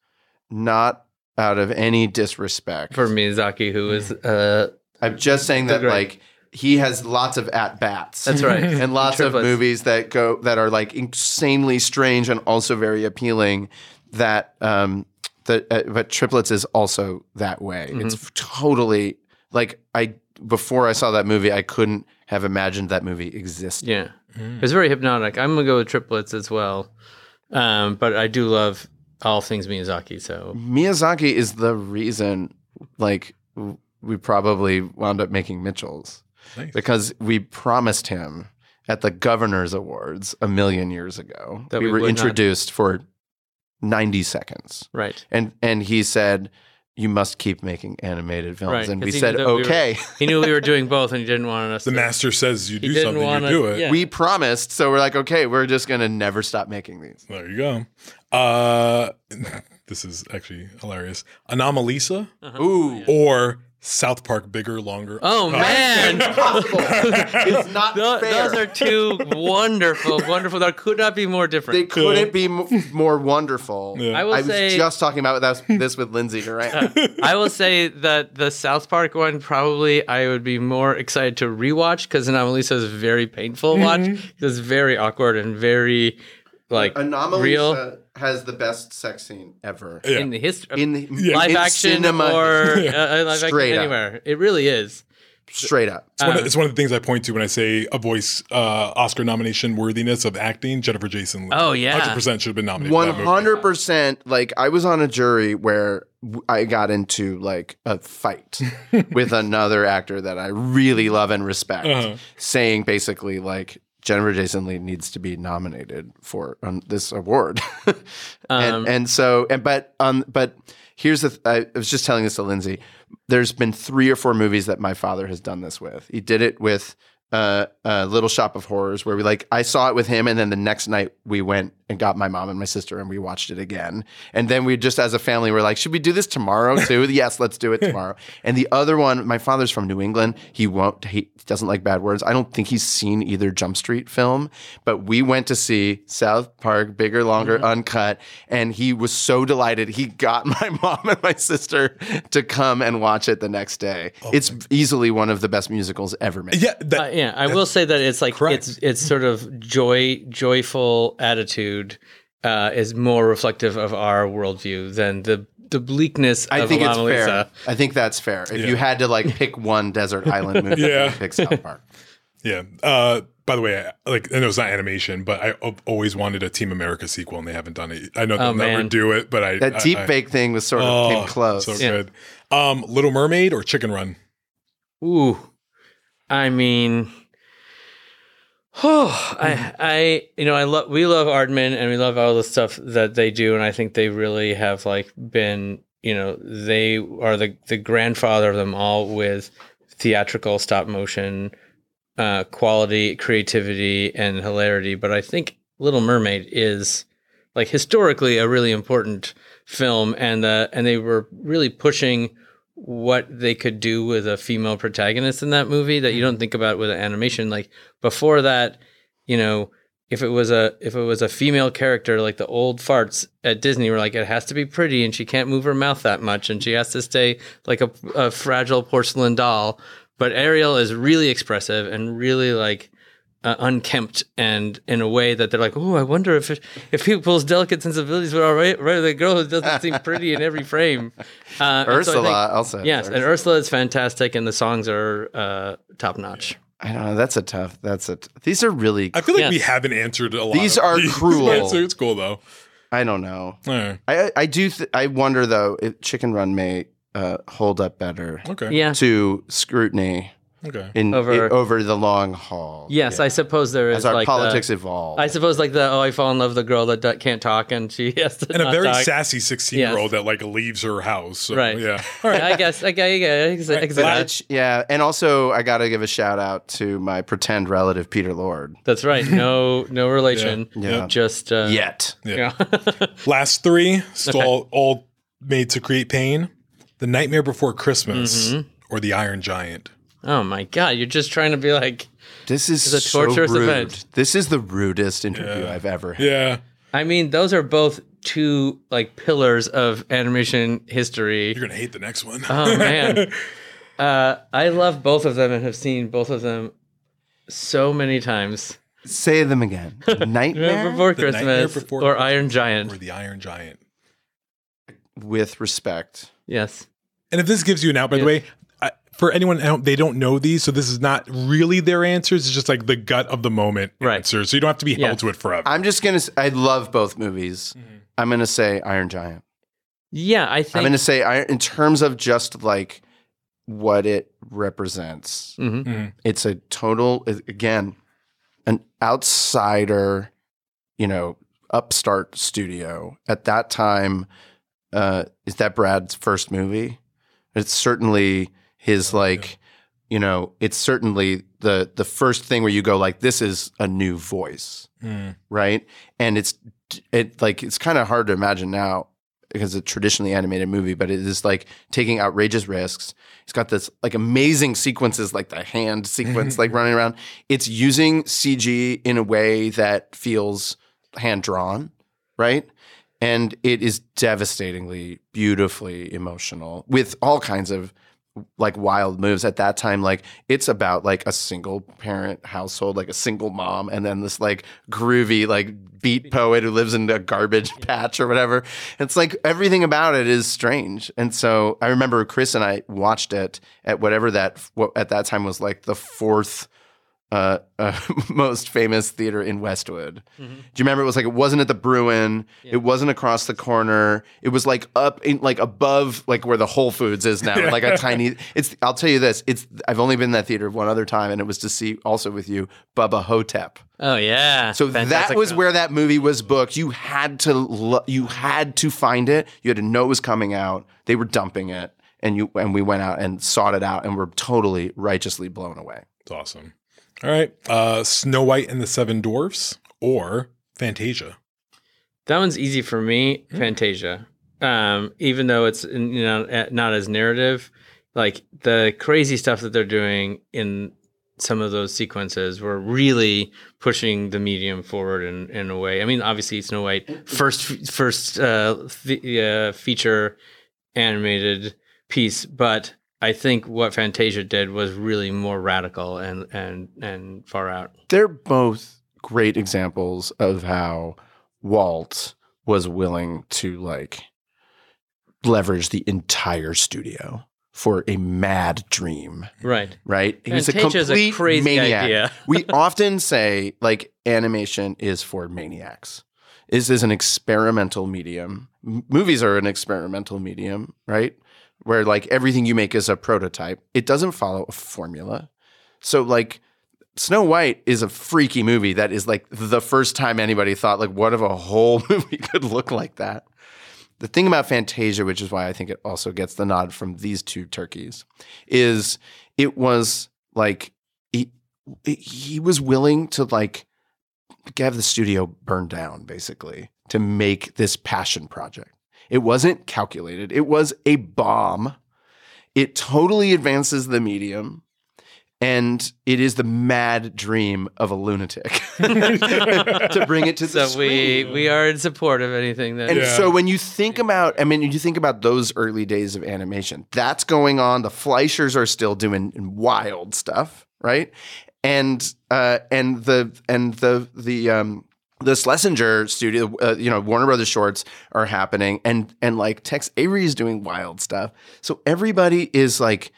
not out of any disrespect.
for Miyazaki, who is uh,
I'm just saying that like he has lots of at bats.
That's right.
and lots of movies that go that are like insanely strange and also very appealing. That um that uh, but triplets is also that way.
Mm-hmm.
It's totally like I before I saw that movie, I couldn't have imagined that movie existed.
yeah, it's very hypnotic. I'm gonna go with triplets as well, um, but I do love all things Miyazaki. So
Miyazaki is the reason, like, we probably wound up making Mitchell's
Nice.
because we promised him at the Governor's Awards a million years ago.
That
we,
we
were
would not-
introduced for 90 seconds.
right,
And, and he said, You must keep making animated films.
right.
And
'cause
we said,
knew that we were-
Okay.
he knew we were doing both, and he didn't want us.
The
to,
master says you do something,
wanna-
you do it.
yeah.
We promised. So we're like, Okay, we're just going to never stop making these.
There you go. Uh, this is actually hilarious. Anomalisa
Ooh.
or South Park Bigger, Longer.
Oh man,
it's not
Tho-
fair.
those are two wonderful, wonderful. That could not be more different.
They couldn't be m- more wonderful.
Yeah.
I will
was
say-
just talking about that, this with Lindsay right now.
I will say that the South Park one probably I would be more excited to rewatch because Anomalisa is very painful to watch.
Mm-hmm.
It's very awkward and very like
Anomaly
real
has the best sex scene ever.
Yeah.
in the history
In the
live
in
action
cinema,
or uh, live
Straight
action
up.
anywhere. It really is.
straight up.
It's, one
Uh,
of, it's one of the things I point to when I say a voice uh, Oscar nomination worthiness of acting. Jennifer Jason. Leigh.
Oh, yeah.
100% should have been nominated. for
One
that movie.
hundred percent. Like I was on a jury where I got into like a fight with another actor that I really love and respect,
Uh-huh.
saying basically like Jennifer Jason Leigh needs to be nominated for um, this award, and
Um,
and so and but um but here's the th- I was just telling this to Lindsay. There's been three or four movies that my father has done this with. He did it with uh, uh, Little Shop of Horrors, where we like I saw it with him, and then the next night we went and got my mom and my sister, and we watched it again. And then we just as a family were like, should we do this tomorrow too? yes, let's do it tomorrow. and the other one, my father's from New England. He won't. He doesn't like bad words. I don't think he's seen either Jump Street film, but we went to see South Park, bigger, longer, uncut, and he was so delighted. He got my mom and my sister to come and watch it the next day. it's easily one of the best musicals ever made.
Yeah, that,
Uh, yeah, I will say that it's like
Correct.
it's it's sort of joy joyful attitude uh, is more reflective of our worldview than the the bleakness
I
of
think it's
Anomalisa.
fair. I think that's fair. If you had to like pick one desert island movie,
Yeah.
yeah. pick South Park.
Yeah. Uh, by the way, I, like I know it's not animation, but I always wanted a Team America sequel, and they haven't done it. I know they'll
Oh,
never
man.
do it, but I
That
I-
deep
I-
fake thing was sort of
Oh,
came close.
So
Yeah.
good. Um, Little Mermaid or Chicken Run?
Ooh, I mean, oh, I, I, you know, I love, we love Aardman and we love all the stuff that they do, and I think they really have like been, you know, they are the the grandfather of them all with theatrical stop motion, uh, quality, creativity, and hilarity. But I think Little Mermaid is like historically a really important film, and uh, and they were really pushing what they could do with a female protagonist in that movie that you don't mm-hmm. think about with an animation. Like before that, you know, if it was a if it was a female character like the old farts at Disney were like it has to be pretty and she can't move her mouth that much and she has to stay like a, a fragile porcelain doll. But Ariel is really expressive and really like uh, unkempt and in a way that they're like, oh, I wonder if if people's delicate sensibilities would all right, right, the girl who doesn't seem pretty in every frame. Uh, and so I
Ursula
think-
also.
yes, and Ursula is fantastic, and the songs are uh, top notch.
I don't know. That's a tough. That's a. T- these are really.
I feel like we haven't answered a lot.
These
of
are cruel.
It's, it's cool though.
I don't know.
All right.
I I do. Th- I wonder though if Chicken Run may uh, hold up better
Okay.
Yeah,
to scrutiny
Okay.
In
Over-
over, over the long haul.
Yes, I suppose there is
As our
like
politics
the,
evolve.
I suppose like the oh, I fall in love with the girl that do- can't talk and she has to
And a very
talk.
sassy 16 year old that like leaves her house. So,
Right.
Yeah. All right.
Yeah, I guess. I guess. I guess, I guess that.
Which- yeah, and also I got to give a shout out to my pretend relative Peter Lord.
That's right. No, no relation.
Yeah. Yeah.
Just uh,
Yet.
Yeah.
Last three, still
Okay.
all, all made to create pain The Nightmare Before Christmas
Mhm.
or The Iron Giant.
Oh my god! You're just trying to be like.
This is
It's a torturous
so rude.
event.
This is the rudest interview I've ever had.
Yeah.
I mean, those are both two like pillars of animation history.
You're gonna hate the next one.
Oh man, uh, I love both of them and have seen both of them so many times.
Say them again. Nightmare
Before
The Nightmare
Christmas
Before
or
Christmas
Iron Giant.
Or The Iron Giant.
with respect.
Yes.
And if this gives you an out, by the way, I, for anyone at home, they don't know these, so this is not really their answers. It's just like the gut of the moment right. answers. So you don't have to be held to it forever.
I'm just gonna. I love both movies. I'm gonna say Iron Giant.
Yeah, I think.
I'm gonna say Iron in terms of just like what it represents.
Mhm.
Mhm.
It's a total again an outsider, you know, upstart studio at that time. Uh, is that Brad's first movie? It's certainly his like, you know, it's certainly the the first thing where you go like, this is a new voice
Mm.
right? And it's it like it's kind of hard to imagine now because it's a traditionally animated movie, but it is like taking outrageous risks. It's got this like amazing sequences, like the hand sequence, like running around. It's using CG in a way that feels hand drawn, right? And it is devastatingly, beautifully emotional with all kinds of like wild moves at that time like it's about like a single parent household like a single mom and then this like groovy like beat poet who lives in a garbage patch or whatever. It's like everything about it is strange. And so i remember chris and i watched it at whatever that what at that time was like the fourth uh, uh, most famous theater in Westwood.
Mm-hmm.
Do you remember? It was like it wasn't at the Bruin. It wasn't across the corner. It was like up in like above like where the Whole Foods is now. like a tiny. It's. I'll tell you this. It's. I've only been in that theater one other time, and it was to see also with you Bubba Ho-Tep.
Oh yeah.
So that was
film.
where that movie was booked. You had to lo- you had to find it. You had to know it was coming out. They were dumping it, and you and we went out and sought it out, and were totally righteously blown away.
It's awesome. All right. Uh, Snow White and the Seven Dwarfs or Fantasia.
That one's easy for me. Fantasia. Um, even though it's you know eh, not as narrative, like the crazy stuff that they're doing in some of those sequences were really pushing the medium forward in, in a way. I mean, obviously Snow White first first uh, uh, feature animated piece, but I think what Fantasia did was really more radical and and and far out.
They're both great examples of how Walt was willing to like leverage the entire studio for a mad dream.
Right.
Right? He was a
Fantasia's a crazy
maniac.
idea.
we often say like animation is for maniacs. This is an experimental medium. M- movies are an experimental medium, right? Where like everything you make is a prototype. It doesn't follow a formula. So like Snow White is a freaky movie that is like the first time anybody thought like what if a whole movie could look like that. The thing about Fantasia, which is why I think it also gets the nod from these two turkeys, is it was like he he was willing to like have the studio burned down basically to make this passion project. It wasn't calculated. It was a bomb. It totally advances the medium and it is the mad dream of a lunatic to bring it to the
So we we are in support of anything that.
and so when you think about, I mean, you think about those early days of animation, that's going on. The Fleischers are still doing wild stuff, right? And uh, and the and the the um, the Schlesinger studio, uh, you know, Warner Brothers shorts are happening, and and like Tex Avery is doing wild stuff. So everybody is like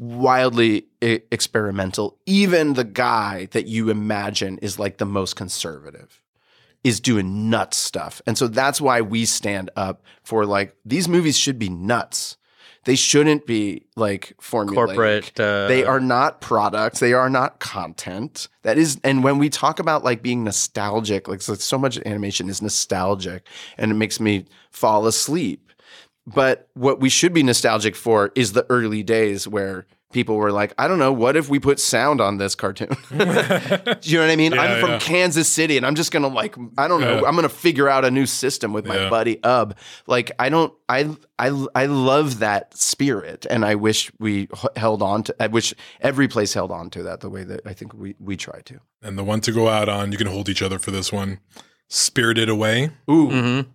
wildly e- experimental. Even the guy that you imagine is like the most conservative is doing nuts stuff. And so that's why we stand up for like these movies should be nuts. They shouldn't be like formulaic.
Corporate, uh,
they are not products. They are not content. That is, and when we talk about like being nostalgic, like so, so much animation is nostalgic, and it makes me fall asleep. But what we should be nostalgic for is the early days where people were like, I don't know, what if we put sound on this cartoon? Do you know what I mean?
Yeah,
I'm from
yeah.
Kansas City and I'm just gonna like, I don't know,
Yeah.
I'm gonna figure out a new system with my
Yeah.
buddy Ub. Like, I don't, I, I, I love that spirit and I wish we held on to, I wish every place held on to that the way that I think we, we try to.
And the one to go out on, you can hold each other for this one. Spirited Away
Ooh.
Mm-hmm.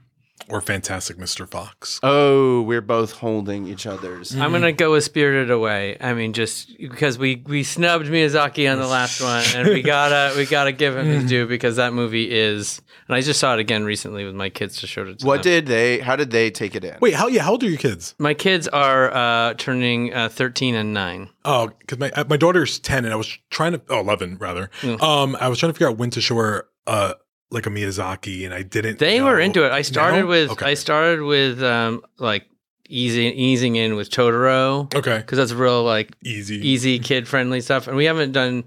Or Fantastic Mr. Fox.
Oh, we're both holding each other's.
I'm gonna go with Spirited Away. I mean, just because we we snubbed Miyazaki on the last one, and we gotta we gotta give him his due because that movie is. And I just saw it again recently with my kids to show it to
What
them.
did they, how did they take it in?
Wait, how yeah? How old are your kids?
my kids are uh, turning uh, 13 and nine.
Oh, because my uh, my daughter's ten, and I was trying to oh, 11 rather.
Mm.
Um, I was trying to figure out when to show her uh like a Miyazaki, and I didn't.
They
know.
were into it. I started with
okay.
I started with um like easing easing in with Totoro.
Okay.
because that's real like
easy
easy kid friendly stuff, and we haven't done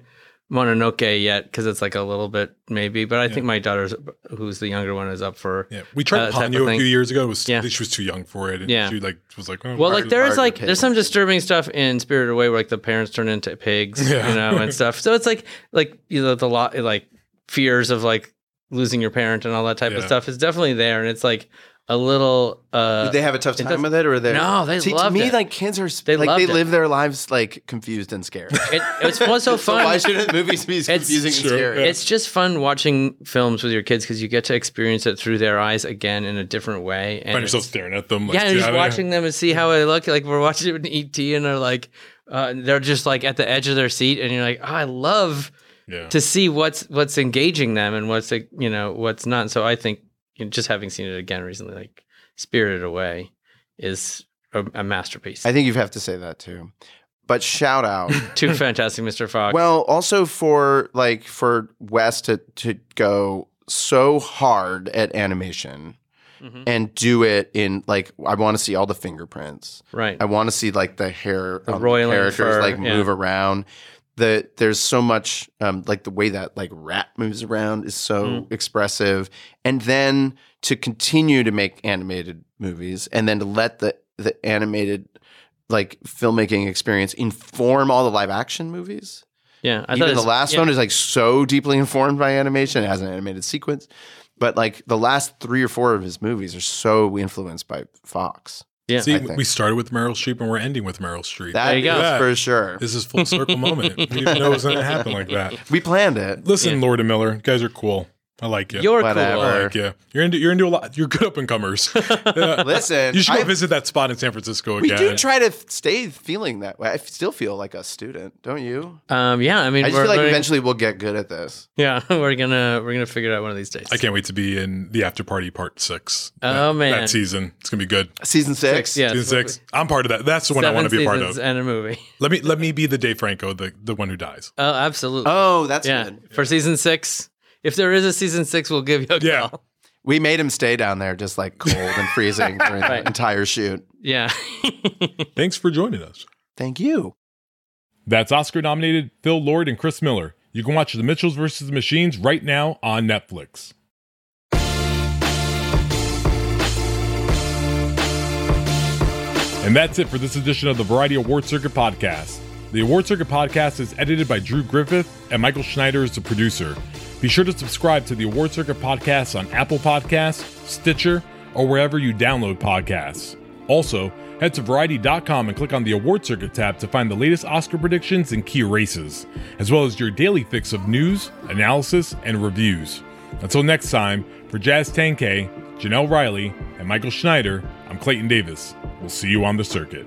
Mononoke yet because it's like a little bit maybe. But I think my daughter's who's the younger one is up for.
Yeah, we tried
uh,
Ponyo a few years ago. It was
Yeah.
she was too young for it. And
Yeah.
she like was like, oh,
Well, like there is like there's some disturbing stuff in Spirited Away where like the parents turn into pigs,
Yeah.
you know, and stuff. So it's like like you know the lot like fears of like losing your parent and all that type of stuff is definitely there, and it's like a little. uh
Did they have a tough time with it, or they?
No, they
See,
loved
to me,
it.
like kids are
They
like they
it.
live their lives like confused and scared.
It, it's what's so
so
fun.
why shouldn't movies be confusing and scary?
It's just fun watching films with your kids because you get to experience it through their eyes again in a different way.
And find yourself
it's-
staring at them. Like,
yeah, and just watching them and see how they look. Like we're watching it in ET, and they're like, uh, they're just like at the edge of their seat, and you're like, oh, I love
Yeah.
to see what's what's engaging them and what's like, you know what's not. So I think you know, just having seen it again recently, like Spirited Away, is a, a masterpiece.
I think you have to say that too. But shout out
to fantastic, Mr. Fox.
Well, also for like for Wes to to go so hard at animation
Mhm.
and do it in like I want to see all the fingerprints.
Right.
I want to see like the hair
The
on
roiling
characters
fur,
like
yeah.
move around. The there's so much um like the way that like rat moves around is so
Mm.
expressive. And then to continue to make animated movies and then to let the the animated like filmmaking experience inform all the live action movies.
yeah, I thought
Even the last
yeah.
one is like so deeply informed by animation. It has an animated sequence, but like the last three or four of his movies are so influenced by Fox.
Yeah,
See,
I think.
we started with Meryl Streep and we're ending with Meryl Streep.
There you go, That is
Yeah.
for sure.
This is full circle moment. We didn't know it was going to happen like that.
We planned it.
Listen, Lord and Miller, you guys are cool. I like you.
You're
Whatever.
cool.
I like you. You're into you're into a lot. You're good up and comers.
Listen,
you should go
I-
visit that spot in San Francisco
We
again.
do try to f- stay feeling that way. I still feel like a student, don't you?
Um, yeah, I mean,
I just
we're
feel like
learning-
eventually we'll get good at this.
Yeah, we're gonna we're gonna figure it out one of these days.
I can't wait to be in the after party part six.
Oh,
that,
man.
that season it's gonna be good.
Season six,
yeah,
season six. I'm part of that. That's the one I want to be a part of.
and a movie.
Let me let me be the Dave Franco, the the one who dies.
Oh, absolutely.
Oh, that's
yeah.
good.
For season six, if there is a season six, we'll give you a
Yeah.
call.
We made him stay down there just like cold and freezing during
Right.
the entire shoot.
Yeah.
Thanks for joining us.
Thank you.
That's Oscar nominated Phil Lord and Chris Miller. You can watch The Mitchells versus the Machines right now on Netflix. And that's it for this edition of the Variety Award Circuit podcast. The Award Circuit podcast is edited by Drew Griffith, and Michael Schneider is the producer. Be sure to subscribe to the Award Circuit podcast on Apple Podcasts, Stitcher, or wherever you download podcasts. Also, head to Variety.com and click on the Award Circuit tab to find the latest Oscar predictions and key races, as well as your daily fix of news, analysis, and reviews. Until next time, for Jazz Tangcay, Janelle Riley, and Michael Schneider, I'm Clayton Davis. We'll see you on the circuit.